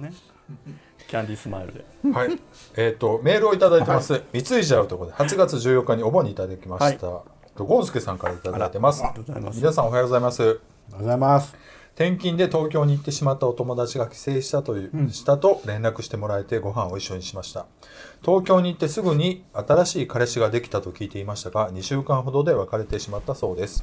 ねキャンディースマイルではい。えっ、と、メールをいただいてます。三井じゃうところで、8月14日にお盆にいただきました。とゴンスケさんからいただいてます。ありがとうございます皆さんおはようございます。ありがとうございます。転勤で東京に行ってしまったお友達が帰省したという、したと連絡してもらえてご飯を一緒にしました東京に行ってすぐに新しい彼氏ができたと聞いていましたが2週間ほどで別れてしまったそうです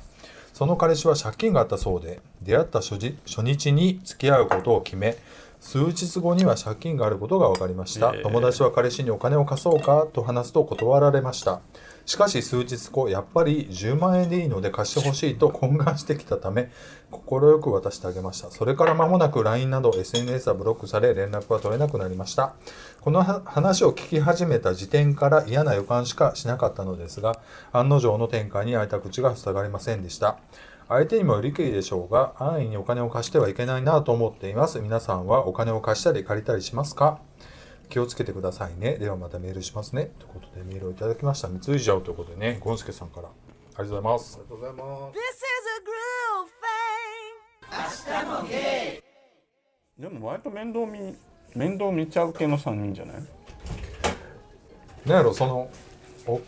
その彼氏は借金があったそうで出会った初日に付き合うことを決め数日後には借金があることが分かりました、え。ー友達は彼氏にお金を貸そうかと話すと断られました。しかし数日後やっぱり10万円でいいので貸してほしいと懇願してきたため快く渡してあげました。それから間もなく LINE など SNS はブロックされ連絡は取れなくなりました。このは話を聞き始めた時点から嫌な予感しかしなかったのですが案の定の展開に開いた口が塞がりませんでした相手にもよりけりでしょうが安易にお金を貸してはいけないなと思っています皆さんはお金を貸したり借りたりしますか？気をつけてくださいね。ではまたメールしますね。ということでメールをいただきました。三井じゃおということでね、ゴンスケさんから。ありがとうございます。ありがとうございます。This is a groove thing. でも割と面倒見面倒見ちゃう系の3人じゃない？なんやろ、その、お、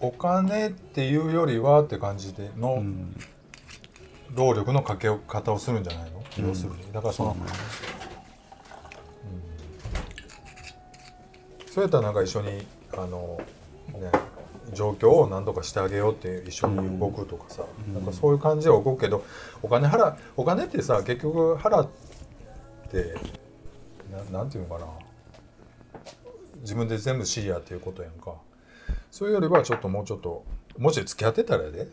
お金っていうよりはって感じでの、労力のかけ方をするんじゃないの、要するに。だからその、うん。そうやったらなんか一緒に、あの、ね、状況を何とかしてあげようって一緒に動くとかさ、なんかそういう感じで動くけどお金払お金ってさ結局払ってななんていうのかな。自分で全部シーやっていうことやんか。そういうよりはちょっともうちょっともし付き合ってたらやで。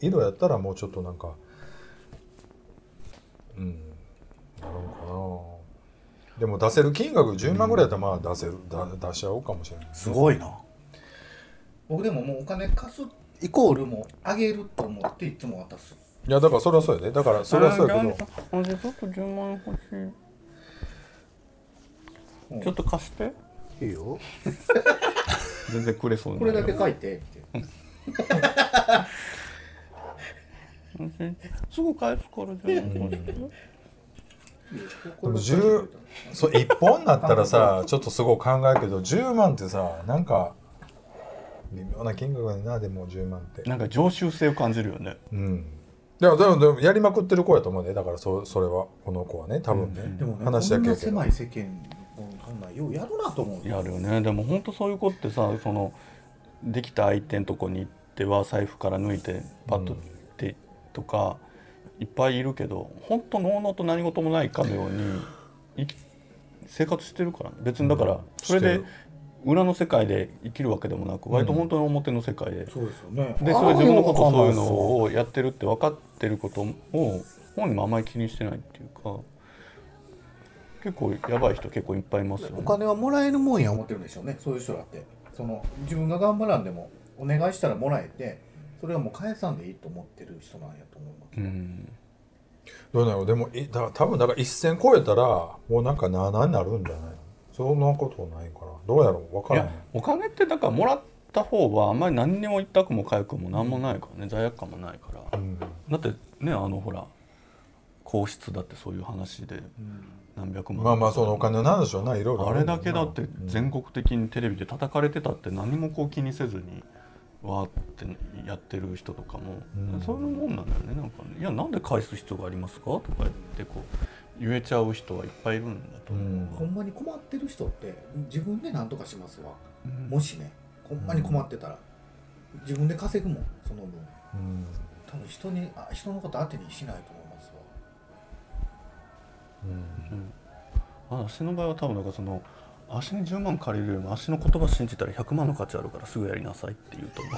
色やったらもうちょっとなんかうん。なるのかな。でも出せる金額10万ぐらいやったらまあ出せる、だ出しちゃおうかもしれない。すごいな。僕でももうお金貸すイコールもうあげると思っていつも渡す。いやだからそれはそうやで。だからそれはそうやけど。あーじゃあちょっと10万円欲しい。ちょっと貸して。いいよ。全然くれそうないれだけ書いてって すぐ返すから10万円貸してでも10そう1本になったらさちょっとすごい考えるけど10万ってさなんか微妙な金額だなでも10万って。なんか常習性を感じるよね。うん。でもでもでもやりまくってる子やと思うね。だからそそれはこの子はね多分ね、でもね話だこんなけ狭い世間こんなんようやるなと思うやるよね。でも本当そういう子ってさそのできた相手のとこに行っては財布から抜いてパッとってとか、いっぱいいるけど本当のうのうと何事もないかのように生活してるから別にだからそれで裏の世界で生きるわけでもなく割と本当に表の世界で、そうですよね。でそれ自分のことそういうのを。をやってるって分かってることを本人もあんまり気にしてないっていうか結構やばい人結構いっぱいいますよね。お。金はもらえるもんや思ってるんでしょうね。そういう人だって。その自分が頑張らんでもお願いしたらもらえてそれはもう返さんでいいと思ってる人なんやと思います、うん。どうなのでもいだ多分だから一線超えたらもうなんかなになるんじゃないの？そんなことないから。どうやろう？分からないいやお金ってだからもらった方はあんまり何にも痛くも痒くも何もないからね。罪悪感もないから。うん。だってねあのほら皇室だってそういう話で何百万。まあまあそのお金なんでしょうないろいろあれだけだって全国的にテレビで叩かれてたって何もこう気にせずにわーってやってる人とかも、うん。そういうもんなんだよね。なんかね「いやなんで返す必要がありますか?」とか言ってこう言えちゃう人はいっぱいいるんだと思う、うん。ほんまに困ってる人って自分で何とかしますわ、うん。もしね。ほんまに困ってたら自分で稼ぐもんその分。うん。多分人にあ人のこと当てにしないと思いますわ。うん。私の場合は多分なんかその足に10万借りるよりも足の言葉信じたら100万の価値あるからすぐやりなさいって言うと思う。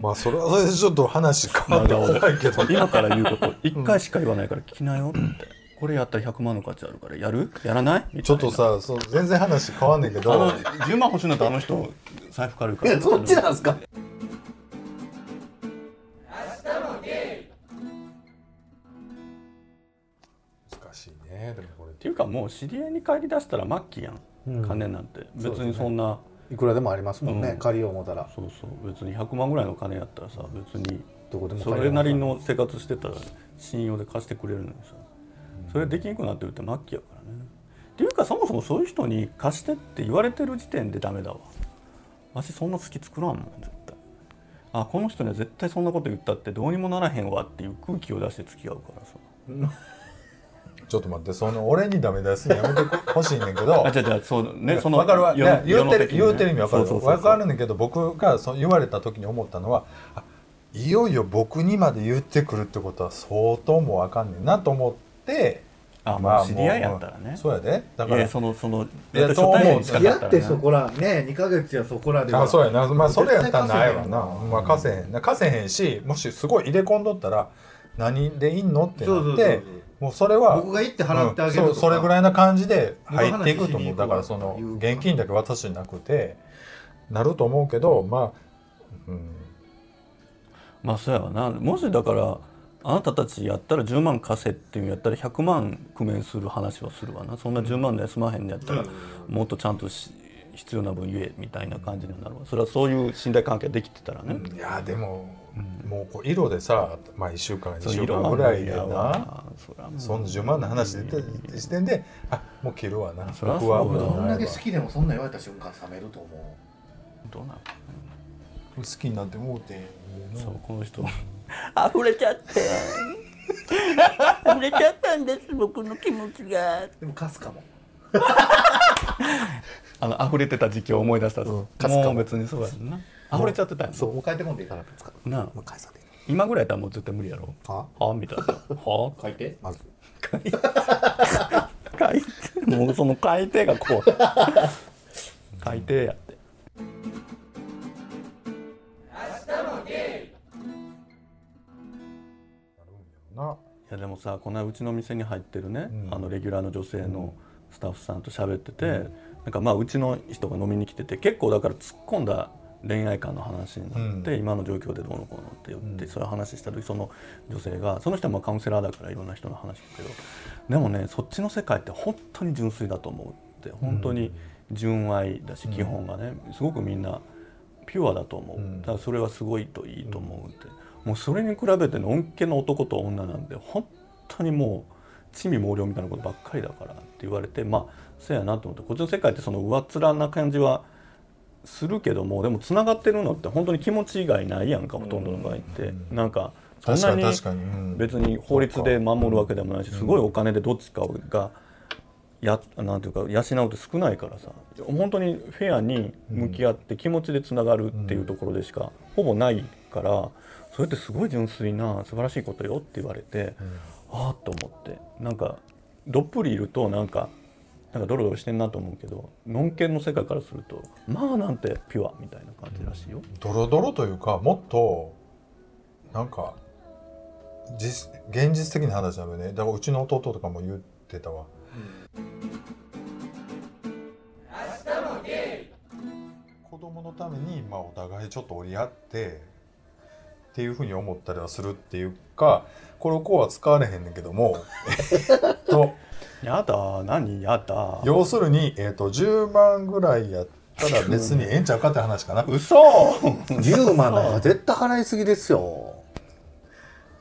まあそれはそれでちょっと話変わってこないけど 今から言うこと1回しか言わないから聞きなよって、これやったら100万の価値あるからやる？やらない？ちょっとさそう全然話変わんねんけあのど10万欲しいんだったらあの人財布借りるから。いやそっちなんすか？難しいね。でもこれ。っていうかもう知り合いに帰り出したら末期やん、うん金なんて。別にそんな、いくらでもありますもんね、うん。借りよう思ったら。そうそう。別に100万ぐらいの金やったらさ別にどこでも借それなりの生活してたら信用で貸してくれるのにさ。それできんくなってるって末期やからね。っていうかそもそもそういう人に貸してって言われてる時点でダメだわ。わしそんな好き作らんもん絶対。あこの人には絶対そんなこと言ったってどうにもならへんわっていう空気を出して付き合うからさ ちょっと待ってその俺にダメ出すのやめてほ しいねんけど。あじゃじゃそうねその分かるわ、世ね、言うてる、言うてる意味分かる。そうそうそうそう。分かるねんけど僕がそう言われた時に思ったのはあいよいよ僕にまで言ってくる。ってことは相当もう分かんねんなと思ってあまもう知り合いやったらねそうやでだからそのそのいやだって初対面にそう思う付き合ってそこらね2ヶ月やそこらではあそうやなまあそれやったらないわなまあ貸せへんな貸せへんしもしすごい入れ込んどったら何でいいのってそうそうそうなってもうそれは僕が行って払ってあげるとか。うんそれぐらいな感じで入っていくと思う。だからその現金だけ渡すんじゃなくてなると思うけどまあ、うん、まあそうやわな。もしだからあなたたちやったら10万貸せっていうんやったら100万工面する話はするわな。そんな10万で済まへんのやったらもっとちゃんとし必要な分言えみたいな感じになるわ。それはそういう信頼関係できてたらね、いやでも、もうこう色でさ、まあ、1週間2そう週間ぐらいでやなわ。そりゃもう。そんな10万の話出て時点であもう切るわな僕はどんだけ好きでもそんなん言われた瞬間冷めると思うどうなの好きになってもうてそうこの人溢れちゃって溢れちゃったんです僕の気持ちがでも貸すかもあの溢れてた時期を思い出したら、貸すかも別にそうやんな溢れちゃってたやんそうもう帰ってこんでいいからなあ。まあ返さで。今ぐらいやったらもう絶対無理やろ。は？は？あみたいな。は？書いて？まず。あ 書いて。もうその書いてがこう。書いてやって。ないやでもさこの間うちの店に入ってるね、うん。あのレギュラーの女性のスタッフさんと喋ってて、なんかまあうちの人が飲みに来てて結構だから突っ込んだ恋愛観の話になって、うん。今の状況でどうのこうのって言って、うん。そういう話した時その女性がその人はまあカウンセラーだからいろんな人の話聞くけどでもねそっちの世界って本当に純粋だと思うって本当に純愛だし、基本がねすごくみんなピュアだと思う、うん。だからそれはすごいといいと思うって、もうそれに比べてのんけの男と女なんて本当にもう地味猛量みたいなことばっかりだからって言われてまあそうやなと思ってこっちの世界ってその上っ面な感じはするけどもでもつながってるのって本当に気持ち以外ないやんかほとんどの場合って、なんかそんなに別に法律で守るわけでもないしすごいお金でどっちかがやなんていうか養うって少ないからさ。本当にフェアに向き合って気持ちでつながるっていうところでしかほぼないからそれってすごい純粋な素晴らしいことよって言われて、ああと思って。なんかどっぷりいるとなんかなんかドロドロしてんなと思うけどのんけの世界からするとまあなんてピュアみたいな感じらしいよ。ドロドロというかもっとなんか実現実的な話なのね。だからうちの弟とかも言ってたわ、子供のために、まあ、お互いちょっと折り合ってっていうふうに思ったりはするっていうかこれをこうは使われへんねんけどもえっ とやだ何やだ。要するに、えっと10万ぐらいやったら別にええんちゃうかって話かな。嘘。10万なんか絶対払いすぎですよ。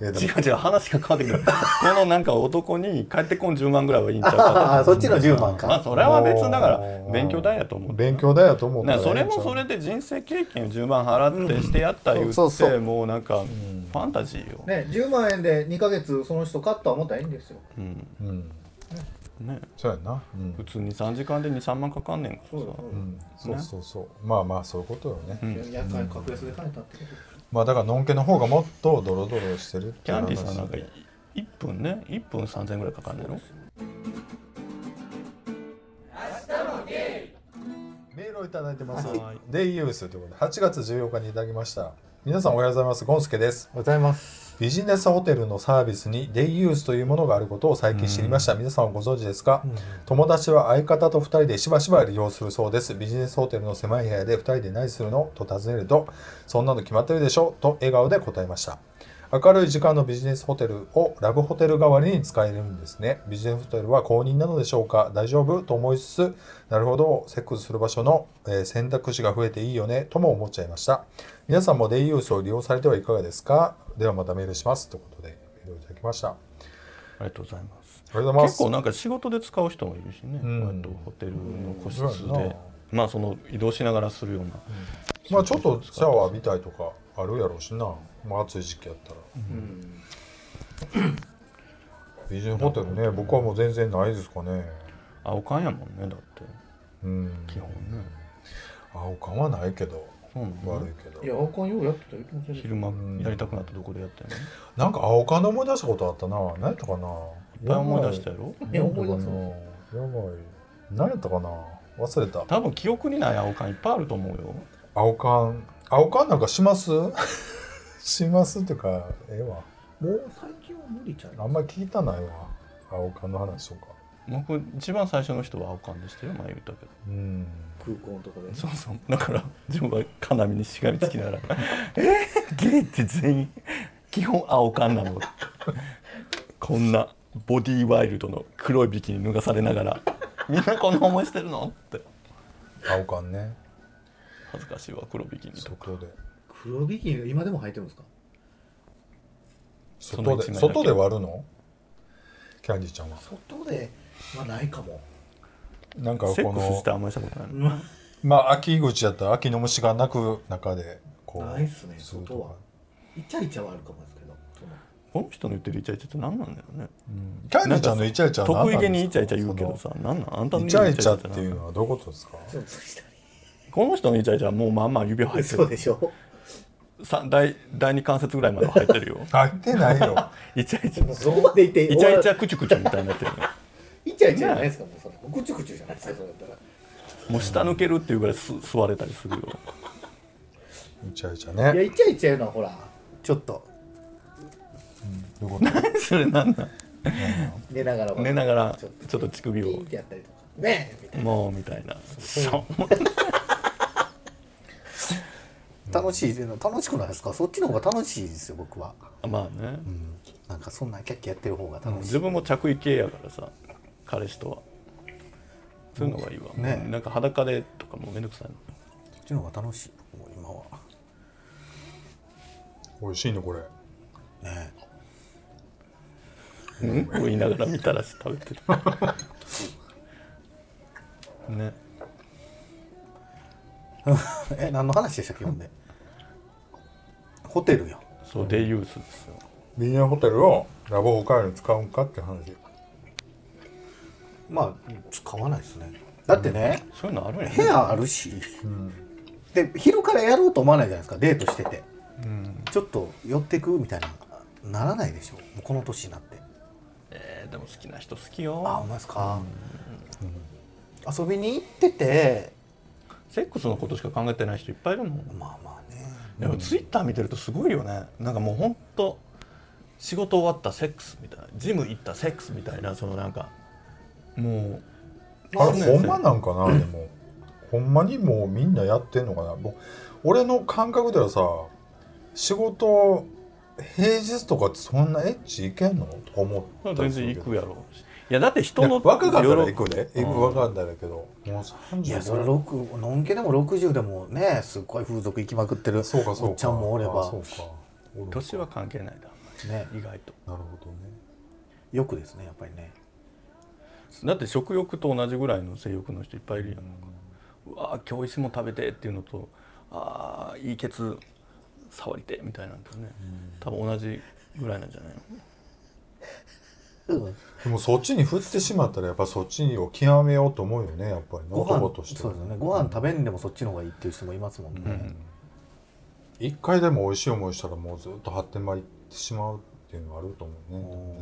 違う違う話が変わってくる。このなんか男に帰ってこん10万ぐらいはいいんちゃうかああそっちの10万まあかそれは別だから勉強代やと思う勉強だよと思うなそれもそれで人生経験を10万払ってしてやった言って、そうそうそう。もうなんかファンタジーよ、ね10万円で2ヶ月その人買った思ったらいいんですよ。うん。うんね、そうやんな。うん。普通に3時間で23万かかんねんからさ。うんそう。そうそうまあまあそういうことよね、うん。厄介格安で買えたってこと。まあだからのんけの方がもっとドロドロしてるってキャンディーさんなんか話1分ね。1分3000円ぐらいかかんねんのメールをいただいてます。はい。デイユースということで。8月14日にいただきました。皆さんおはようございます。ゴンスケです。おはようございますビジネスホテルのサービスにデイユースというものがあることを最近知りました、皆さんはご存知ですか、友達は相方と2人でしばしば利用するそうです。ビジネスホテルの狭い部屋で2人で何するの？と尋ねるとそんなの決まってるでしょ？と笑顔で答えました明るい時間のビジネスホテルをラブホテル代わりに使えるんですね。ビジネスホテルは公認なのでしょうか？大丈夫？と思いつつなるほどセックスする場所の、えー選択肢が増えていいよね？とも思っちゃいました。皆さんもデイユースを利用されてはいかがですか？ではまたメールします。ということでメールをいただきました。ありがとうございます。ありがとうございます。結構なんか仕事で使う人もいるしね、うん。ホテルの個室で。まあその移動しながらするような、まあちょっとシャワー浴びたいとかあるやろうしな、まあ、暑い時期やったら。美人ホテルね。僕はもう全然ないですかね。青缶やもんねだって。うん。基本ね。青缶はないけど。そうなの？悪いけど。いや青缶ようやってた言ってません。でした昼間やりたくなってどこでやったのいっなんか青缶で思い出したことあったな。何やったかな？ぱい思い出したやろ？いや思い出す。やばい。何やったかな？忘れた。多分記憶にない青缶いっぱいあると思うよ。青缶青缶なんかします？しますっていうかええわ。もう最近は無理ちゃう？あんまり聞いたないわ。青缶の話とか。僕一番最初の人は青缶でしたよ前言ったけど。うん。空港のとこで。そうそう。だから自分は金網にしがみつきながら「え？ー、ゲイって全員基本青缶なの?」こんなボディーワイルドの黒いビキニ脱がされながら。みんなこんな思いしてるの？って。青缶ね恥ずかしいわ黒ビキニとか外で。黒ビキニが今でも履いてるんですか？外で。外で割るの？キャンディーちゃんは。外ではないかも。なんかこのまりしたことないの？まあ秋口やったら秋の虫が鳴く中でこうないっすね外は。イチャイチャはあるかもですけどそのこの人の言ってるイチャイチャって何なんだよね。キャンディーちゃんのイチャイチャは何得意げなんですかにイチャイチャ言うけどさ何なん？あんたのイチャイチャっ何ていうのはどういうことですか？この人のイチャイチャはもうまあまあ指入ってる。そうでしょ。さ第第二関節ぐらいまでは入ってるよ。入ってないよ。イチャイチャ。そこまでいてイチャイチャクチュクチュみたいになってるねイチャイチャじゃないですかもうそれぐちゅぐちゅじゃないですかそれだったら。もう下抜けるっていうぐらいす吸われたりするよ。イチャイチャいやねイチャイチャいうのはほらちょっと。どういうこ？とそれなん？なん。寝ながら寝ながらちょっと。乳首を。やったりとか。ねえ。みたいな。もう。みたいなそう楽しいっていうのは楽しくないですか？そっちの方が楽しいですよ僕は、まあね、うん、なんかそんなキャッキャやってる方が楽しい、自分も着衣系やからさ彼氏とは。そういうのがいいわ、ね。なんか裸でとかもうめんどくさいの。そっちの方が楽しい。もう今は。美味しいねこれ。ね。うん？こう言いながら見たらし食べてる。ね。え何の話でしたっけほんで？ホテルよそうデイユースですよ。ビニヤホテルをラブホカールに使うんかって話。まあ使わないですね。だってね、そういうのあるんやね部屋あるし。うんで昼からやろうと思わないじゃないですかデートしてて。うん。ちょっと寄ってくみたいなならないでしょもうこの年になって。えーでも好きな人好きよ。あほんまですか、遊びに行ってて。セックスのことしか考えてない人いっぱいいるもん。まあまあねでもツイッター見てるとすごいよね。なんかもうほんと仕事終わったセックスみたいなジム行ったセックスみたいなそのなんかもうあれほんねまなんかな？でもほんまにもうみんなやってんのかな？もう俺の感覚ではさ仕事平日とかってそんなエッチいけんの？とか思った全然行くやろいやだって人の若かったら夜行くで。行うん。く若かったらけどもう35いやそれ6のんけでも60でもねすっごい風俗行きまくってるそうかそうか。おっちゃんもおれば。あそうか。おるか。年は関係ないだね。意外と。なるほどね。よくですねやっぱりね。だって食欲と同じぐらいの性欲の人いっぱいいるやん。うわー今日石も食べてっていうのとあーいいケツ触りてみたいなんてね。多分同じぐらいなんじゃないの？うんでもそっちに振ってしまったらやっぱそっちを極めようと思うよねやっぱりね。ご飯男としてそうですよね。ご飯食べんでもそっちの方がいいっていう人もいますもんね、うん。一回でも美味しい思いしたらもうずっと発展場行ってしまうっていうのはあると思うねうんうん。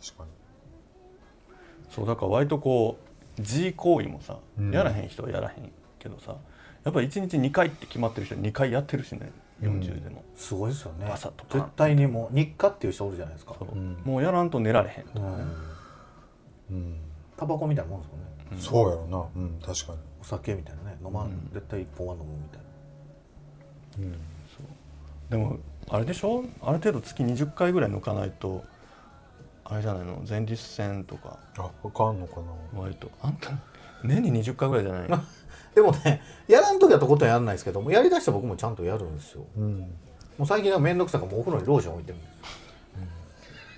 確かに。そうだから割とこう G 行為もさ、うん。やらへん人はやらへんけどさやっぱり1日2回って決まってる人2回やってるしね40でも、すごいですよね。朝とか。絶対にもう日課っていう人おるじゃないですか。そう。うん。もうやらんと寝られへんとか。ね、うん。うん。タバコみたいなもんですもんね。そうやろな。うん確かお酒みたいなね。飲まん、うん。絶対一本は飲むみたいな。にうん。でもあれでしょ？ある程度月20回ぐらい抜かないとあれじゃないの？前立腺とか。ああかんのかな。割と。あんた年に20回ぐらいじゃないでもねやらん時はとことんやらないですけどもやりだしたら僕もちゃんとやるんですよ。うんもう最近は面倒くさくもうお風呂にローション置いてるんですよ。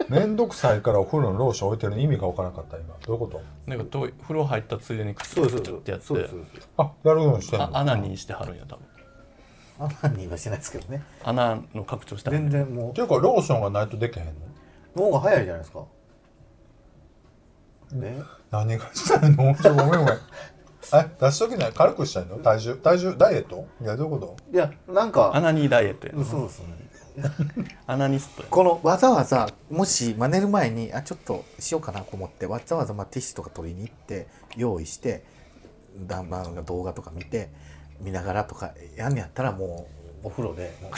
めんどくさいからお風呂のローション置いてるの意味が分からなかった今。どういうこと？なんかどう風呂入ったついでにクそうそうそう。ッてやって。あやるようにしてんの？あ穴にしてはるんや多分。あんなにはしてないですけどね。穴の拡張したら全然もっていうかローションがないとできへんの？うの方が早いじゃないですか。ね。何がしたいの？ちょごめんごめんえ出しときない？軽くしたいの？体重？体重？ダイエット？いやどういうこいやなんか穴にダイエットやうんそうですねアナニストや。このわざわざもし、まあ、寝る前にあちょっとしようかなと思って。わざわざまあティッシュとか取りに行って用意してだまあ動画とか見て見ながらとかやんねやったらもうお風呂でもう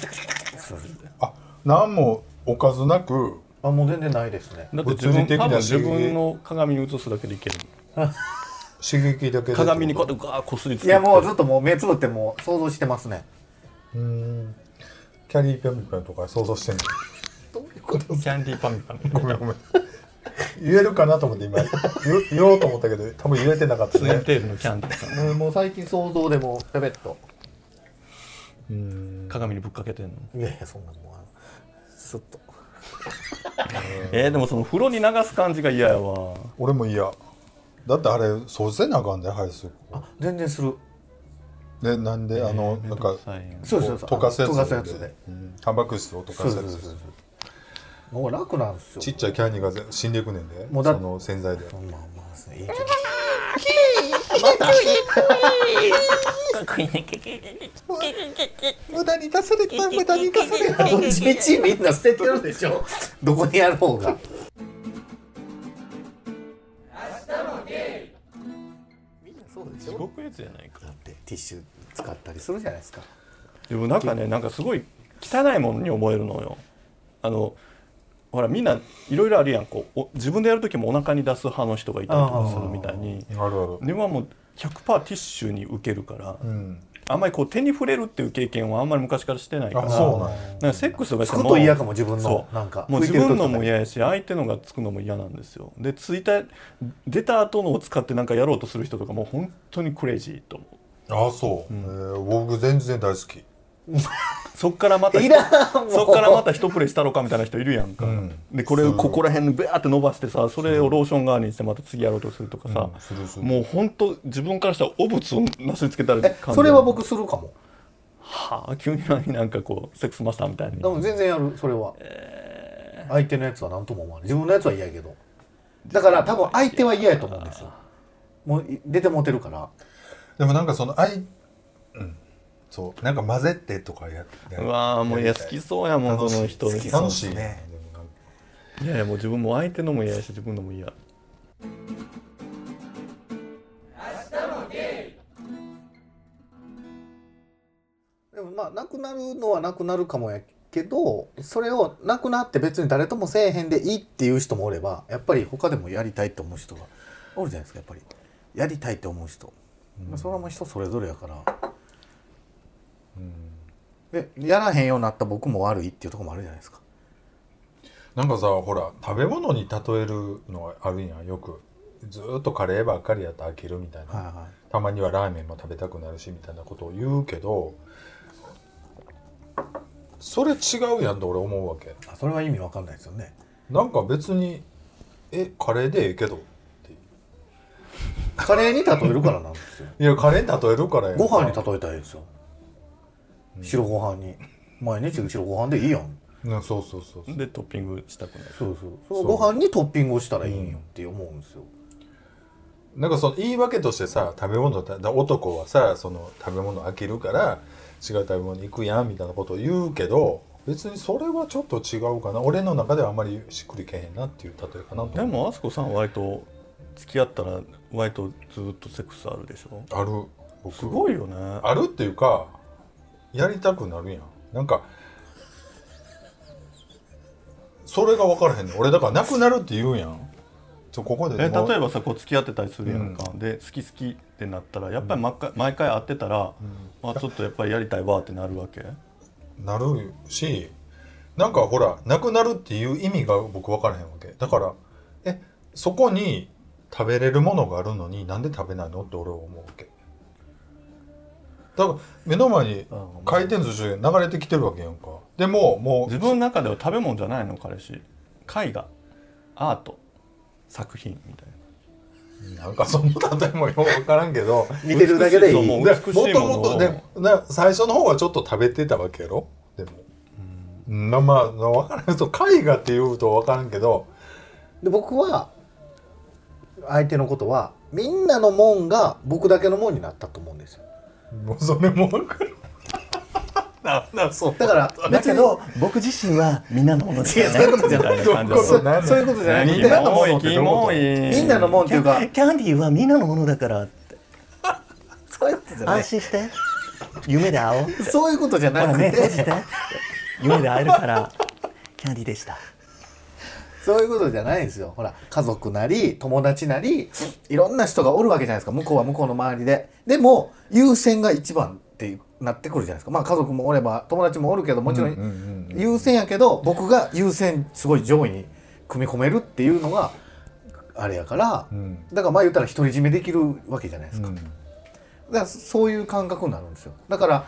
そうとあ何もおかずなくあもう全然ないですね。だって自分物理的な多分自分の鏡に映すだけでいける 刺激だけで鏡にこうやってガーッこすりつけいやもうずっともう目つぶってもう想像してますね。うーん。キャリーペンペンとか想像してんの？キャンディーパミパミ。ごめんごめん。言えるかなと思って今言言おうと思ったけど多分言えてなかったツインねテールのキャンディーさん。もうもう最近想像でもうペペッと。うーん。鏡にぶっかけてんの？いやいやそんなもうあのスッと。えー、でもその風呂に流す感じが嫌やわ。俺も嫌だってあれ掃除せなあかんで排水あ全然する。でなんであのめなんんかそうですそうです。溶かすやつ溶かすやつで。うん。タンパク質を溶かすやつです。もう楽なんですよ。ちっちゃいキャンディーがぜ死んでいくねんで。もうだその洗剤で。まあまあですねいいけど無駄に出された無駄に出されたどっちみちみんな捨ててるでしょどこにやろうがんなそうでしょすごくやつやないか。だってティッシュ使ったりするじゃないですか。でもなんかねなんかすごい汚いものに思えるのよ。あのほらみんないろいろあるやん。こうお自分でやる時もお腹に出す派の人がいたりとかするみたいに。あるあるではもう100%ティッシュに受けるから、うんあんまりこう手に触れるっていう経験はあんまり昔からしてないから。あそうなんセックスとかしてもつくと嫌かも自分のそなんかもう自分のもや嫌やし相手のがつくのも嫌なんですよ。でついた出た後のを使ってなんかやろうとする人とかもう本当にクレイジーと思う。あそう、えー僕全然大好き そっからまたそっからまた一プレイしたろかみたいな人いるやんか、うん。でこれをここら辺にベーって伸ばしてさそれをローション代わりにしてまた次やろうとするとかさ、うん。するするもう本当自分からしたら汚物をなすりつけたらえそれは僕するかも。はあ？急に何なんかこうセックスマスターみたいに。でも全然やるそれは、相手のやつは何とも思わない。自分のやつは嫌やけど。だから多分相手は嫌やと思うんですよ。もうい出てもてるから。でもなんかその愛うんそう。なんか混ぜてとかややうわーもういや好きそうやもん楽しい。その人。好きそう楽しいですね。いやいやもう自分も相手のも嫌や。し自分のも嫌でもまあなくなるのはなくなるかもやけどそれをなくなって別に誰ともせえへんでいいっていう人もおればやっぱり他でもやりたいって思う人がおるじゃないですかやっぱり。やりたいって思う人、まあそれはもう人それぞれやから、でやらへんようになった僕も悪いっていうところもあるじゃないですか。なんかさほら食べ物に例えるのがあるんや。んよくずーっとカレーばっかりやったら飽きるみたいな、はいはたまにはラーメンも食べたくなるしみたいなことを言うけどそれ違うやんと俺思うわけ。いあそれは意味わかんないですよね。なんか別にえカレーでええけどって。カレーに例えるからなんですよ。いやカレーに例えるからやご飯に例えたらいいですよ白ご飯に。毎日白ご飯でいいやん。うん。そうそうそうそう。でトッピングしたくないそうそう。そのご飯にトッピングをしたらいいんよって思うんですよ、なんかその言い訳としてさ食べ物だだ男はさその食べ物飽きるから違う食べ物に行くやんみたいなことを言うけど別にそれはちょっと違うかな。俺の中ではあんまりしっくりけへんなっていう例えかなとでもあすこさんは割と付き合ったら割とずっとセックスあるでしょ？ある。僕。すごいよね。あるっていうかやりたくなるやん。なんかそれが分からへんねん。俺だからなくなるって言うんやん。ちょここでえ例えばさこう付き合ってたりするやんか、で好き好きってなったらやっぱり毎回,、毎回会ってたら、まあ、ちょっとやっぱりやりたいわってなるわけ？なるしなんかほらなくなるっていう意味が僕分からへんわけ。だからえそこに食べれるものがあるのになんで食べないの？って俺は思うわけだから目の前に回転寿司が流れてきてるわけやんか。でももう自分の中では食べ物じゃないの彼氏。貝がアート。作品みたいな。なんかその例えもよく分からんけど。見てるだけでいい。もうで美しいものを。もともとでな最初の方はちょっと食べてたわけやろ？でも、うん、まあまあ分からん。と絵画って言うと分からんけど。で僕は相手のことはみんなのもんが僕だけのもんになったと思うんですよもうそれも分かる なんだそうだからだけど僕自身はみんなのものです違 うそういうことじゃない。そういうことじゃなく何てみんなのものってキどういうみんなのもんっていうかキャンディーはみんなのものだからって。そういうことじゃない。安心して。夢で会おう そういうことじゃほらなくて。目閉じて。夢で会えるから。キャンディーでしたそういうことじゃないんですよ。ほら家族なり友達なりいろんな人がおるわけじゃないですか。向こうは向こうの周りで。でも優先が一番ってなってくるじゃないですか。まあ家族もおれば友達もおるけどもちろうん優先やけど僕が優先すごい上位に組み込めるっていうのがあれやからうん。だからまあ言ったら独り占めできるわけじゃないですか、うん。だからそういう感覚になるんですよ。だから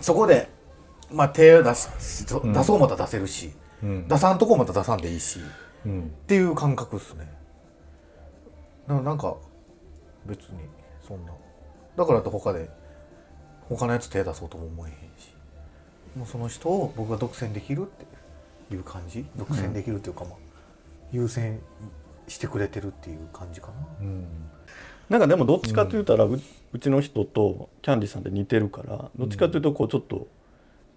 そこで、まあ、手を出しん。出そうまた出せるし、うん出さんとこまた出さんでいいし。っうん。ていう感覚ですね。だからなんか別にそんな。だからって他で他のやつ手出そうとも思えへんし。もうその人を僕が独占できるっていう感じ？独占できるっていうか、まあ優先してくれてるっていう感じかな。うん。なんかでもどっちかというたらう,、うちの人とキャンディさんで似てるからどっちかというとこうちょっと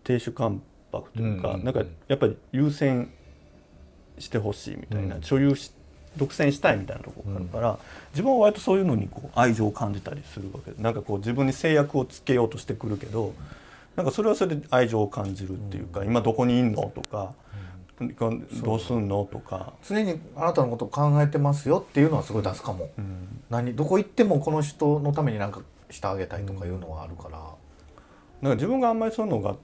亭主関白というか、うんなんかやっぱり優先してほしいみたいな、うん。所有し独占したいみたいなところがあるから、自分は割とそういうのにこう愛情を感じたりするわけ。でなんかこう自分に制約をつけようとしてくるけどなんかそれはそれで愛情を感じるっていうか、今どこにいんのとか、どうすんのとか。常にあなたのことを考えてますよっていうのはすごい出すかも、うん。何どこ行ってもこの人のためになんかしてあげたいとかいうのはあるから、なんか自分があんまりそういうのが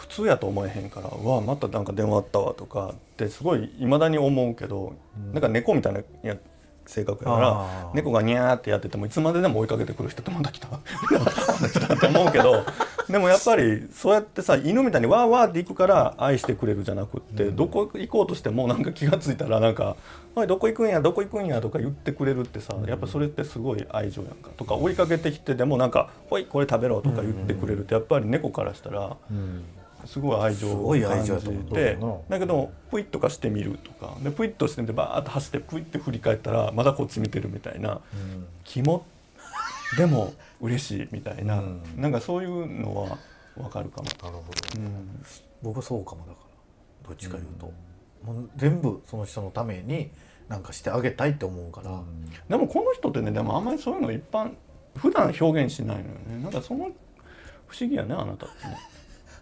普通やと思えへんから「うわまたなんか電話あったわ」とかってすごいいまだに思うけど、なんか猫みたいないや性格やかあらー。猫がニャーってやっててもいつまででも追いかけてくる人ってまた来たって思うけど でもやっぱりそうやってさ犬みたいにわーわーって行くから愛してくれるじゃなくって、どこ行こうとしてもなんか気が付いたらなんか「おいどこ行くんやどこ行くんや」とか言ってくれるってさやっぱそれってすごい愛情やんか。とか追いかけてきてでもなんか「おいこれ食べろ」とか言ってくれるってやっぱり猫からしたら。うんすごい愛情を感じて。だけどプイッとかしてみるとか。でプイッとしてみてバーッと走ってプイッて振り返ったらまだこっち見てるみたいな。うん。キモでも嬉しいみたいな、うん。なんかそういうのはわかるかも。なるほどうん。僕はそうかもだからどっちか言うと、もう全部その人のためになんかしてあげたいって思うから、でもこの人ってねでもあんまりそういうの一般普段表現しないのよね。なんかその不思議やねあなたってね。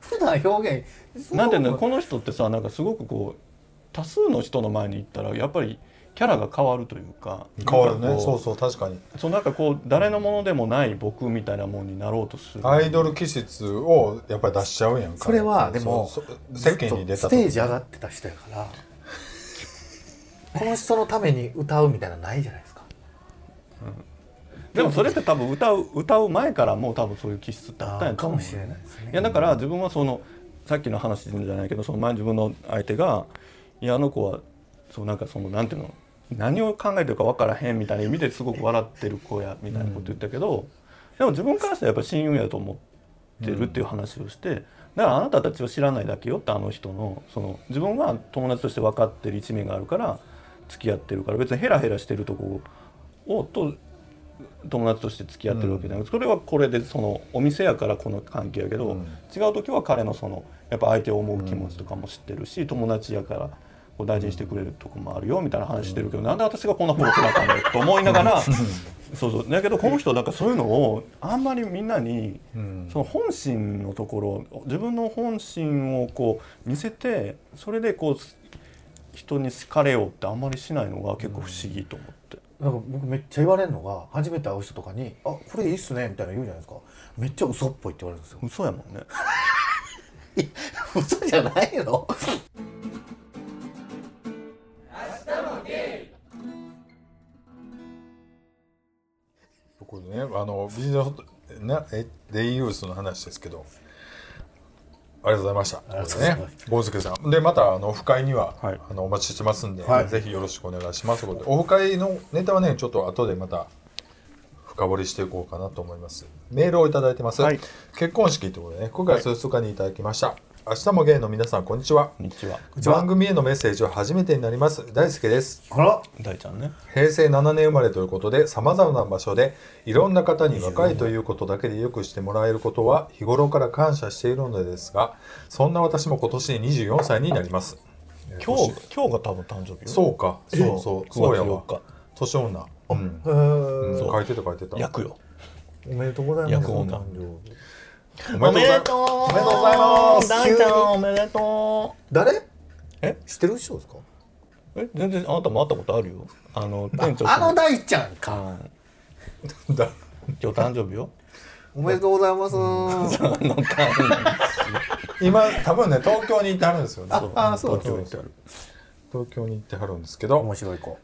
普段表現。なんていうのこの人ってさなんかすごくこう多数の人の前に行ったらやっぱりキャラが変わるというか変わるね。そうそう確かに。そうなんかこう誰のものでもない僕みたいなもんになろうとする。アイドル気質をやっぱり出しちゃうやんか。それはでも世間に出たステージ上がってた人やから この人のために歌うみたいなのないじゃないでもそれって多分歌う歌う前からもう多分そういう気質ってあったんやかもしれないですね。いやだから自分はそのさっきの話じゃないけどその前自分の相手がいやあの子はそうなんかそのなんていうの何を考えてるか分からへんみたいな意味ですごく笑ってる子やみたいなこと言ったけど、でも自分からしたらやっぱ親友やと思ってるっていう話をして、だからあなたたちは知らないだけよってあの人のその自分は友達として分かってる一面があるから付き合ってるから別にヘラヘラしてるとこをと友達として付き合ってるわけじゃなくて、それはこれでそのお店やからこの関係やけど、うん。違う時は彼のそのやっぱ相手を思う気持ちとかも知ってるし、友達やからこう大事にしてくれるとこもあるよみたいな話してるけど、なんで私がこんなフォローしなあかんのと思いながらそうそう。だけどこの人なんかそういうのをあんまりみんなにうん。その本心のところ自分の本心をこう見せてそれでこう人に好かれようってあんまりしないのが結構不思議と思って。なんか僕めっちゃ言われるのが初めて会う人とかに「あこれいいっすね」みたいな言うじゃないですか。めっちゃ嘘っぽいって言われるんですよ。嘘やもんね。嘘じゃないのこれねあのビジネスねえデイユースの話ですけどありがとうございました。ね、ゴンスケさん。で、また、あの、オフ会には、はいあの、お待ちしてますんで、はいぜひよろしくお願いします。オフ会のネタはね、ちょっと後でまた、深掘りしていこうかなと思います。メールをいただいてます。はい結婚式ということでね、9月2日にいただきました。明日もゲイの皆さん、こんにちは。こんにちは。番組へのメッセージは初めてになります。大輔です。あら。大ちゃんね。平成7年生まれということでさまざまな場所でいろんな方に若いということだけでよくしてもらえることは日頃から感謝しているのですがそんな私も今年24歳になります。今日今日が多分誕生日よ。そうか。そう。そうそう。や9わ月4日。年女。うん、うん、書いてた書いてた。役よ。おめでとうございます。役女おめでとう。ございおめでとう。ございます大ちゃんおめでと誰？え？知ってる人ですか？うえ？全然あなたも会ったことあるよ。あの店長あのだ大ちゃんか。だ今日誕生日よ。おめでとうございます。今多分ね東京に行ってはるんですよね。そうあそう。東京行ってある。東京に行ってはるんですけど。面白い子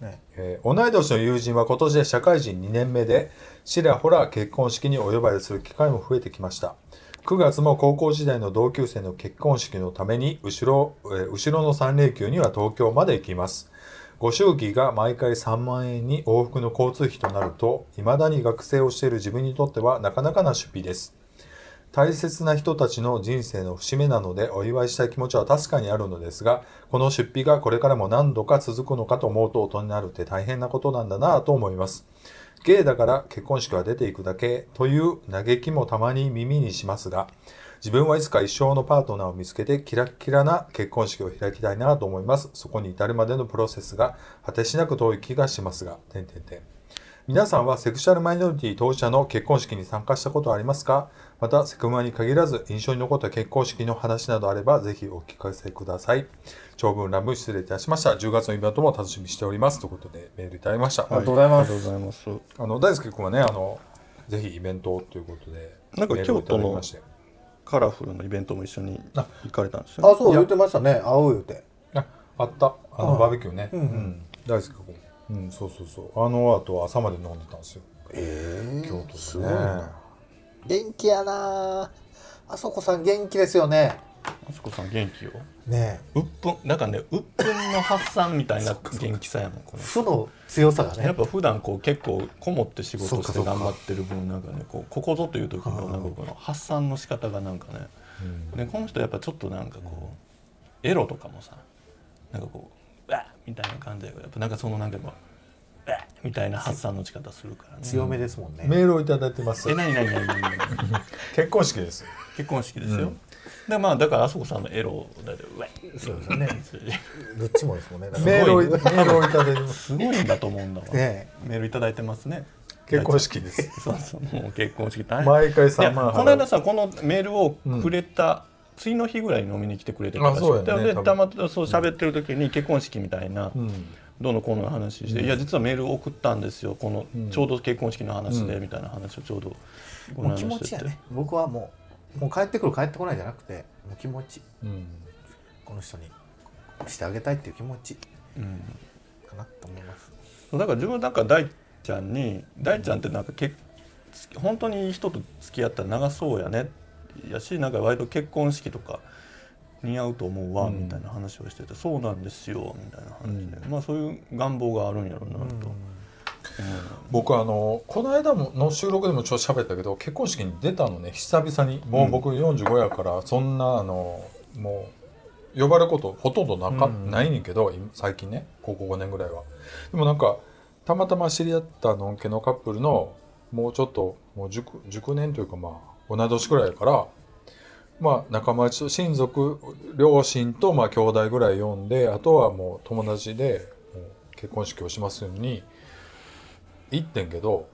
ね。えー同い年の友人は今年で社会人2年目でちらほら結婚式にお呼ばれする機会も増えてきました。9月も高校時代の同級生の結婚式のために後ろ,、えー後ろの3連休には東京まで行きます。ご祝儀が毎回3万円に往復の交通費となると未だに学生をしている自分にとってはなかなかな出費です。大切な人たちの人生の節目なのでお祝いしたい気持ちは確かにあるのですがこの出費がこれからも何度か続くのかと思うと大人になるって大変なことなんだなぁと思います。ゲイだから結婚式は出ていくだけという嘆きもたまに耳にしますが自分はいつか一生のパートナーを見つけてキラッキラな結婚式を開きたいなと思います。そこに至るまでのプロセスが果てしなく遠い気がしますが点々点皆さんはセクシャルマイノリティ当事者の結婚式に参加したことはありますか？また、セクマに限らず印象に残った結婚式の話などあれば、ぜひお聞かせください。長文乱文失礼いたしました。10月のイベントも楽しみにしております。ということで、メールいただきました。ありがとうございますありがとうございますあの、大輔君はね、あの、ぜひイベントということで、なんか京都のましてカラフルのイベントも一緒にあ行かれたんですよ、あそう言ってましたね会おう言うてあ、あった。あの、あバーベキューね。うんうん。大輔君。うん、そうそうそう。あの後朝まで飲んでたんですよ。ええ京都すごいな。元気やな。あそこさん元気ですよね。あそこさん元気よ。ねうっぷんなんかねうっぷんの発散みたいな 元気さやもんこれ。負の強さがね。やっぱ普段こう結構こもって仕事してそうかそうか。頑張ってる分なんかねこうここぞという時のなんかこの発散の仕方がなんかね。でこの人やっぱちょっとなんかこうエロとかもさなんかこう「わっ!」みたいな感じでやっぱなんかそのなんかこう「わっ!」みたいな発散の仕方するからね。強めですもんね。メールをいただいてます。え。何何何何何？結婚式です。結婚式ですよ、でまあだからあそこさんのエロだってうわっ。そうですよね。どっちもですもんね。メールを、メールをいただいてます。すごいんだと思うんだわ、ねメールいただいてますね。結婚式です。そうそう。もう結婚式大変。毎回いや3万この間さこのメールをくれた、次の日ぐらいに飲みに来てくれてたらしいあそうやねで多分。たまたまそう喋ってる時に結婚式みたいな、うん。どうのこうの話して、いや実はメール送ったんですよこの、うん。ちょうど結婚式の話で、うん。みたいな話をちょうどこもう気の話してて、持ちやね僕はもうもう帰ってくる帰ってこないじゃなくてもう気持ち。うん。この人にしてあげたいっていう気持ち。うん。かなと思います。だから自分なんか大ちゃんに大ちゃんってなんかけ本当にいい人と付き合ったら長そうやねやしなんか割と結婚式とか似合うと思うわ、うんみたいな話をしててそうなんですよみたいな話で、まあそういう願望があるんやろうなと、僕あのこの間もの収録でもちょっと喋ったけど結婚式に出たのね。久々に。もう僕45やからそんなあのもう呼ばれることほとんどなか、うん。ないねんけど今最近ね。高校5年ぐらいは。でもなんかたまたま知り合ったのんけのカップルのもうちょっともう熟熟年というかまあ同い年ぐらいやからまあ仲間内と親族両親とまあ兄弟ぐらい呼んであとはもう友達で結婚式をしますように行ってんけど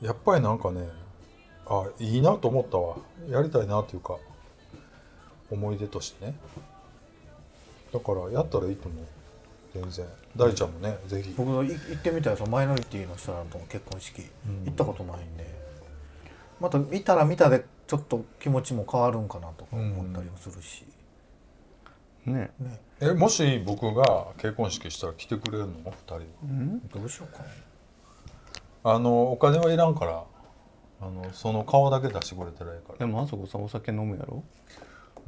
やっぱりなんかねあいいなと思ったわ。やりたいなというか思い出としてね。だからやったらいいと思う。全然。大ちゃんもねぜひ。僕い行ってみたいそのマイノリティの人らとの結婚式、うん。行ったことないんでまた見たら見たでちょっと気持ちも変わるんかなとか思ったりもするし、ね。ね。えもし僕が結婚式したら来てくれるの？2人うん？どうしようかな。あのお金はいらんから。あのその顔だけ出してくれたらいいから。でもあそこさんお酒飲むやろ？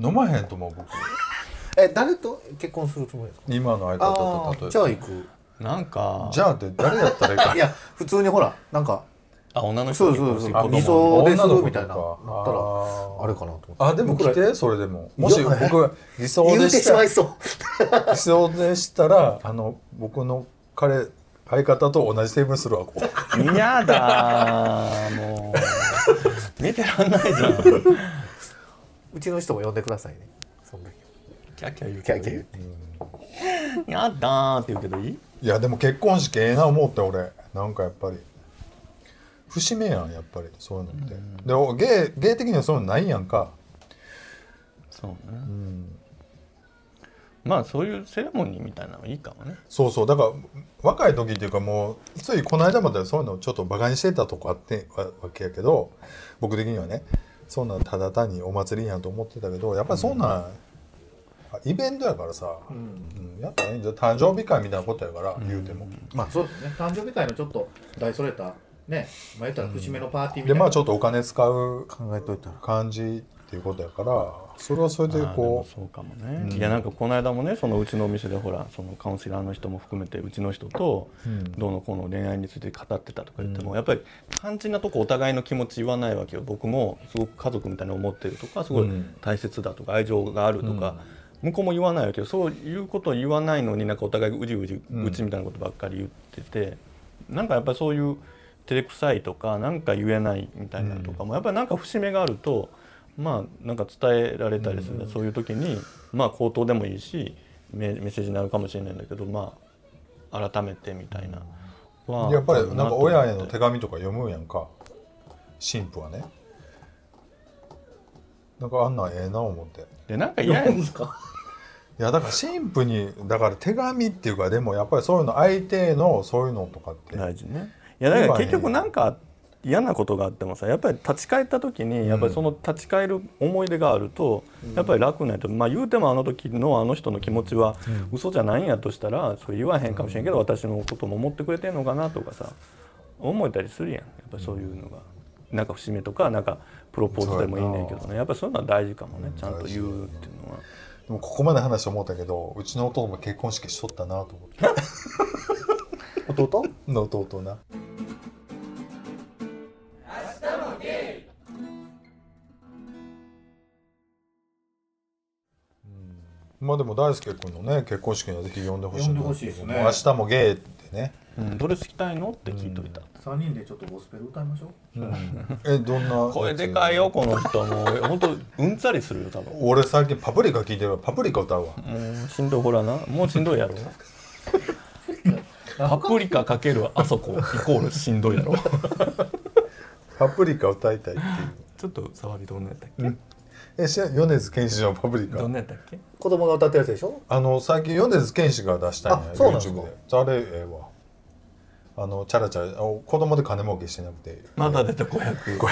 飲まへんと思う僕。え誰と結婚するつもりですか？今の相あ方と例えあじゃあ行く。なんかじゃあって誰やったらいいか。いや普通にほらなんかあ女のそう人そうそう。理想ですみたいな。なったらあれかなと思って。あでも来てそれでも。もし僕理想でししたまいそう。理想でしたらあの僕の彼相方と同じテーブルにするわこう。嫌だもう。見てらんないじゃん。うちの人も呼んでくださいね。その時キャッキャ言うキャーキャー言って。やだーって言うけどいい？いやでも結婚式ええな思って俺。なんかやっぱり節目やんやっぱり。そういうのって、でお芸芸的にはそういうのないやんか。そうね。うん。まあそういうセレモニーみたいなのいいかもね。そうそう。だから若い時っていうかもうついこの間までそういうのちょっとバカにしてたとこあってわわけやけど僕的にはねそんなんただ単にお祭りやんと思ってたけどやっぱりそんなん、イベントやからさ、うん。やったらいいんじゃん誕生日会みたいなことやから、言うても。まあそうですね。誕生日会のちょっと大それたねまあ言ったら節目のパーティーみたでいな、まあちょっとお金使う考えといたら感じっていうことやからそれはそれでこそうかもね、いやなんかこの間もねそのうちのお店でほらそのカウンセラーの人も含めてうちの人とうん。どうのこうの恋愛について語ってたとか言っても、やっぱり肝心なとこお互いの気持ち言わないわけよ。僕もすごく家族みたいに思ってるとかすごいうん大切だとか愛情があるとか、向こうも言わないわけよ。そういうことを言わないのになんかお互いうじうじうん。うちみたいなことばっかり言ってて、なんかやっぱりそういう照れくさいとかなんか言えないみたいなのとかも、やっぱりなんか節目があるとまあなんか伝えられたりする、そういう時にまあ口頭でもいいしメメッセージになるかもしれないんだけどまあ改めてみたいな。やっぱりなんか親への手手紙とか読むやんか。神父はね。なんかあんなんええな思って。でなんか嫌やん。ですか？いやだから神父にだから手紙っていうかでもやっぱりそういうの相手のそういうのとかって大事ね。いやだから結局なんか嫌なことがあってもさやっぱり立ち返った時にやっぱりその立ち返る思い出があるとやっぱり楽になるとまあ言うてもあの時のあの人の気持ちは嘘じゃないんやとしたらそれ言わへんかもしれんけど私のことも思ってくれてんのかなとかさ思えたりするやん。やっぱりそういうのが。なんか節目とかなんかプロポーズでもいいねんけどね。やっぱりそういうのは大事かもねちゃんと言うっていうのは。でもここまで話思ったけどうちの弟も結婚式しとったなと思って。弟？の弟なうん。まあでも大輔君のね結婚式にはぜひ呼んでほしい呼んでほしいですね。もう明日もゲイってね、うん、ドレス着たいのって聞いといた、3人でちょっとゴスペル歌いましょう。えどんな声でかいよこの人。もう本当うんざりするよ多分。俺最近パプリカ聞いてるパプリカ歌うわ。もうしんどいほらな。もうしんどいやろパプリカかけるあそこイコールしんどいやろ。パプリカ歌いたいっていう。ちょっと触りどんなやったっけ、えし米津玄師のパプリカ。どんなやったっけ？子供が歌ってるやつでしょ？あの最近米津玄師が出したんやあそうなんです YouTube かで。あれええわ。あのチャラチャラあ子供で金儲けしてなくて。まだ出た子役。子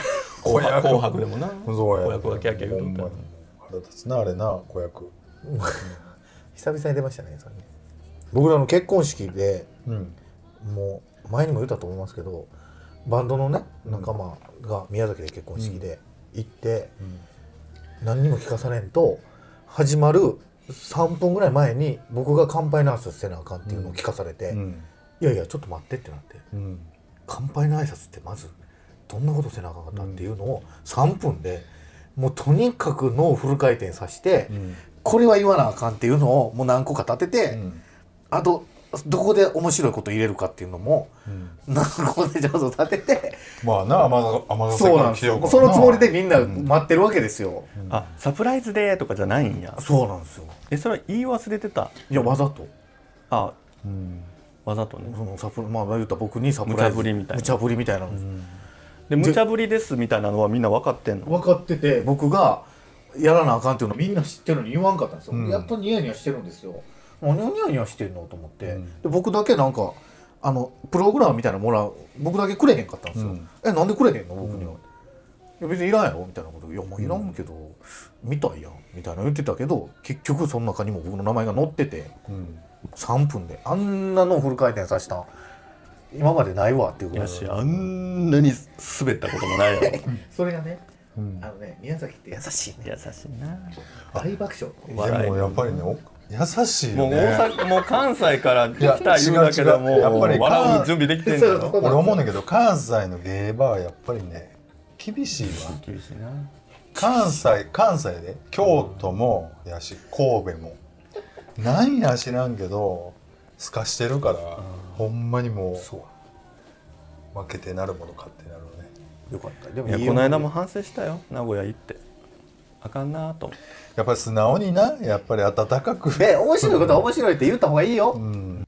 紅役。白紅白でもな。そうや子役がキャーキャ言うとっ腹立つなあれな子役。久々に出ましたねそれね。僕らの結婚式でうん。もう前にも言ったと思いますけどバンドのね仲間が宮崎で結婚式で行って、何にも聞かされんと始まる3分ぐらい前に僕が乾杯の挨拶せなあかんっていうのを聞かされて、うん。いやいやちょっと待ってってなってうん。乾杯の挨拶ってまずどんなことせなあかんかったっていうのを3分でもうとにかく脳をフル回転させて、うん。これは言わなあかんっていうのをもう何個か立てて、うん。あとどこで面白いこと入れるかっていうのもうん。何個でちょっと立ててまあな天天ヶそうなんです。よそのつもりでみんな待ってるわけですよ、あサプライズでとかじゃないんや。そうなんですよ。えそれは言い忘れてた？いやわざと。あうん。わざとね。そのサプまあ言うたら僕にサプライズ無茶ぶりみたいな。無茶ぶりみたいなの、で無茶ぶりですみたいなのはみんな分かってんの？分かってて僕がやらなあかんっていうのをみんな知ってるのに言わんかったんですよ、うん。やっとニヤニヤしてるんですよ何をニヤニヤしてんのと思って、うん。で僕だけなんかあのプログラムみたいなのもらう僕だけくれへんかったんですよ、うん。えなんでくれへんの？僕には、いや別にいらんやろ？みたいなこと。いやもういらんけど、見たいやん。みたいな言ってたけど結局その中にも僕の名前が載っててうん。3分で。あんなのをフル回転させた今までないわっていうぐらい。やしあんなに滑ったこともないやろ。それがねうん。あのね宮崎って優しいね。優しいな。大爆笑でもやっぱりねお優しいもう大阪もう関西から来いやた言うだけでもやっぱり笑う準備できてんだよ俺思うんだけど関西の芸場はやっぱりね厳しいわ。厳しいな。関西関西で？京都もやし神戸も。なんや知らんけどすかしてるからほんまにもそう。う負けてなるものかってなるね。よかった。でもこの間も反省したよ。名古屋行ってあかんなと。やっぱり素直になやっぱり温かく。で面白いことは面白いって言った方がいいよ、うん。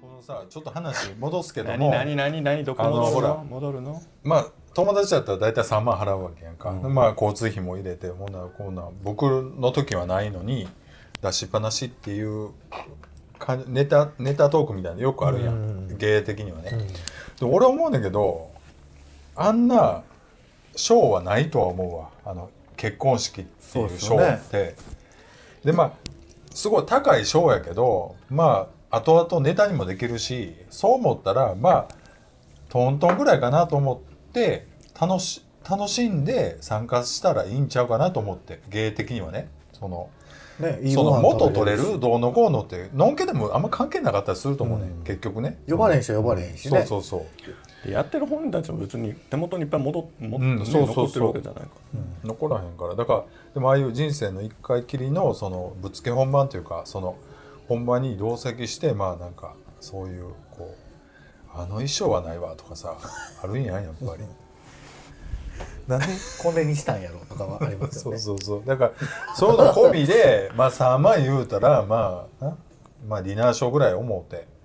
このさちょっと話戻すけども。何何何何どこ戻るの？ほら。戻るの？まあ友達だったら大体3万払うわけやんか、うん。まあ交通費も入れてもなこうな僕の時はないのに出しっぱなしっていうかネタネタトークみたいなのよくあるやん、うん。芸的にはね、で俺思うんだけどあんなショーはないとは思うわ。あの結婚式っていうショーって。で,、まあすごい高いショーやけどまあ後々ネタにもできるしそう思ったらまあトントンぐらいかなと思って楽し楽しんで参加したらいいんちゃうかなと思って芸的にはね。そのねいいその元取れるどうのこうのってのんけでもあんま関係なかったりすると思うね、うん。結局ね。呼ばれんし呼ばれんしね。そうそうそう。でやってる本人たちも別に手元にいっぱい戻っもうんねそうそうそう。残ってるわけじゃないから。残らへんから。だからでもああいう人生の一回きりのそのぶっつけ本番というかその本番に同席してまあなんかそういうこうあの衣装はないわとかさあるんやんやっぱり。なんでこれにしたんやろとかはありますそうよね。そうそうだからそういうの込みで まあ3万言うたらまあなまあディナーショーぐらい思うて。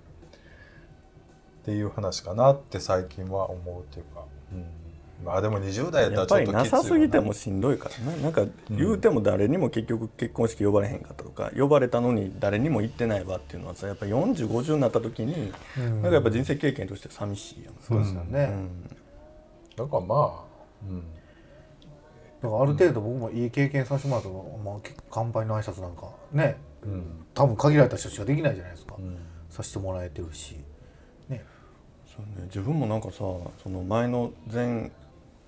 っていう話かなって最近は思うっていうか、うん、まあでも20代やったらちょっときついよやっぱりなさすぎてもしんどいから。ななんか言うても誰にも結局結婚式呼ばれへんかったとか呼ばれたのに誰にも行ってないわっていうのはさやっぱ4050になった時になんかやっぱ人生経験として寂しいやんそうですよね、だからまあ、うん、だからある程度僕もいい経験させてもらったのは、まあ、乾杯の挨拶なんかね。うん。多分限られた人しかできないじゃないですか、うん。させてもらえてるし。ね。そうね、自分もなんかさその前の前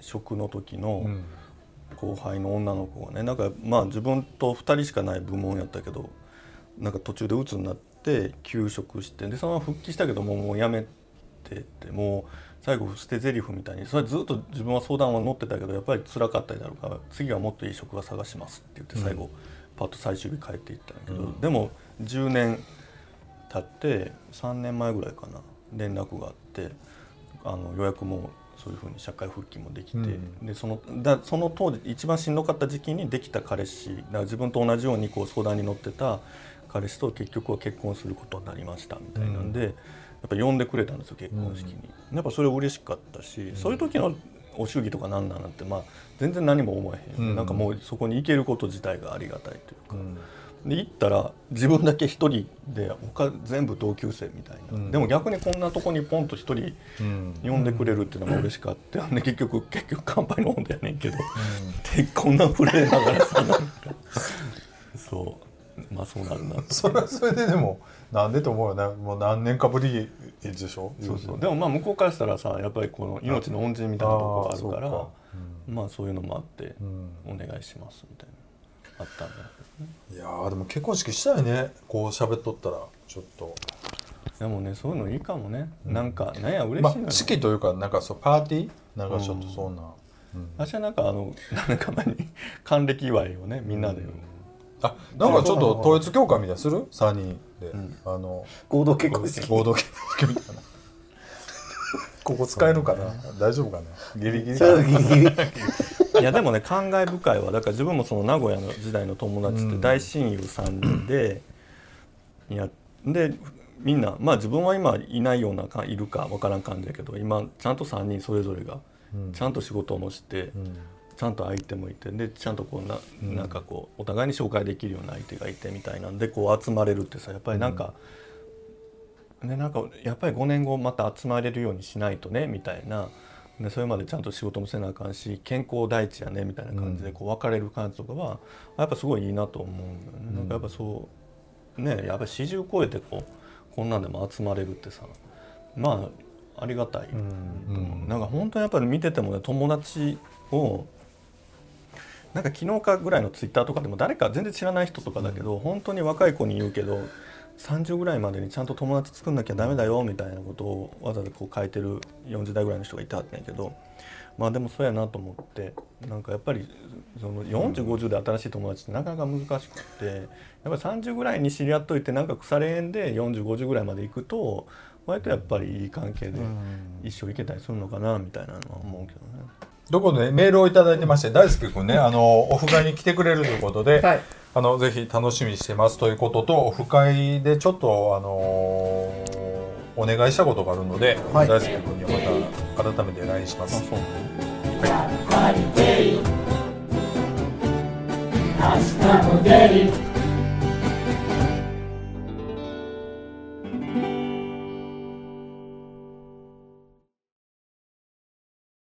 職の時のうん。後輩の女の子がねなんかまあ自分と2人しかない部門やったけどなんか途中で鬱になって休職してでそのまま復帰したけどもうもう辞めてってもう最後捨て台詞みたいにそれずっと自分は相談は乗ってたけどやっぱり辛かったりだろうから次はもっといい職場探しますって言って最後、パッと最終日帰っていったんだけど、でも10年経って3年前ぐらいかな連絡があってあの予約もそういうふうに社会復帰もできて、うん。でそのだその当時一番しんどかった時期にできた彼氏だから自分と同じようにこう相談に乗ってた彼氏と結局は結婚することになりましたみたいなんで、やっぱ呼んでくれたんですよ結婚式に、やっぱそれ嬉しかったし、そういう時のお祝儀とかなんなんなんてまあ全然何も思えへん。よ、うん。なんかもうそこに行けること自体がありがたいというか。うん。で行ったら自分だけ一人で他全部同級生みたいな、うん。でも逆にこんなとこにポンと一人うん。呼んでくれるっていうのが嬉しかった、で結局結局乾杯の温度やねんけど、でこんな震えながらさなんか。そうまあそうなるな。と それはそれででもなんでと思うよね。もう何年かぶりでしょ？そうそう。でもまあ向こうからしたらさやっぱりこの命の恩人みたいなところがあるからうかまあそういうのもあって、うん。お願いしますみたいなあったんだいやーでも結婚式したいね。こう喋っとったらちょっと。でもねそういうのいいかもね、なんかなんや嬉ましいのよ。あ式というかなんかそうパーティー？なんかちょっとそんな、うん。私はなんかあの なんか前に還暦祝いをねみんなで、あなんかちょっと統一教会みたいにする？3人で、あの合同結婚式。合同結婚式みたいな。ここ使えるかな？大丈夫かな？ギリギリそれはギリギリ。いやでもね感慨深いわ。だから自分もその名古屋の時代の友達って大親友3人で、いやでみんなまあ自分は今いないようなかいるか分からん感じだけど今ちゃんと3人それぞれがうん。ちゃんと仕事もして、うんちゃんと相手もいてでちゃんとこうな,、なんかこうお互いに紹介できるような相手がいてみたいなんでこう集まれるってさやっぱりなんか、ねなんかやっぱり5年後また集まれるようにしないとねみたいなでそれまでちゃんと仕事もせなあかんし健康第一やねみたいな感じでこう別れる感じとかはやっぱすごいいいなと思うんだよね、なんかやっぱそねやっぱり40超えてこうこんなんでも集まれるってさまあありがたい、うん。なんか本当にやっぱり見ててもね友達をなんか昨日かぐらいのツイッターとかでも誰か全然知らない人とかだけど、本当に若い子に言うけど30ぐらいまでにちゃんと友達作んなきゃダメだよみたいなことをわざわざこう書いてる40代ぐらいの人がいたんやけどまあでもそうやなと思ってなんかやっぱりその4050で新しい友達ってなかなか難しくてやっぱり30ぐらいに知り合っといてなんか腐れ縁で4050ぐらいまで行くと割とやっぱりいい関係で一生いけたりするのかなみたいなのは思うけどね。どこでメールをいただいてまして大輔君ねあのオフ会に来てくれるということで、はい。あのぜひ楽しみにしてますということとオフ会でちょっとあのーお願いしたことがあるので、はい。大輔君にはまた改めて LINE します。そう明日も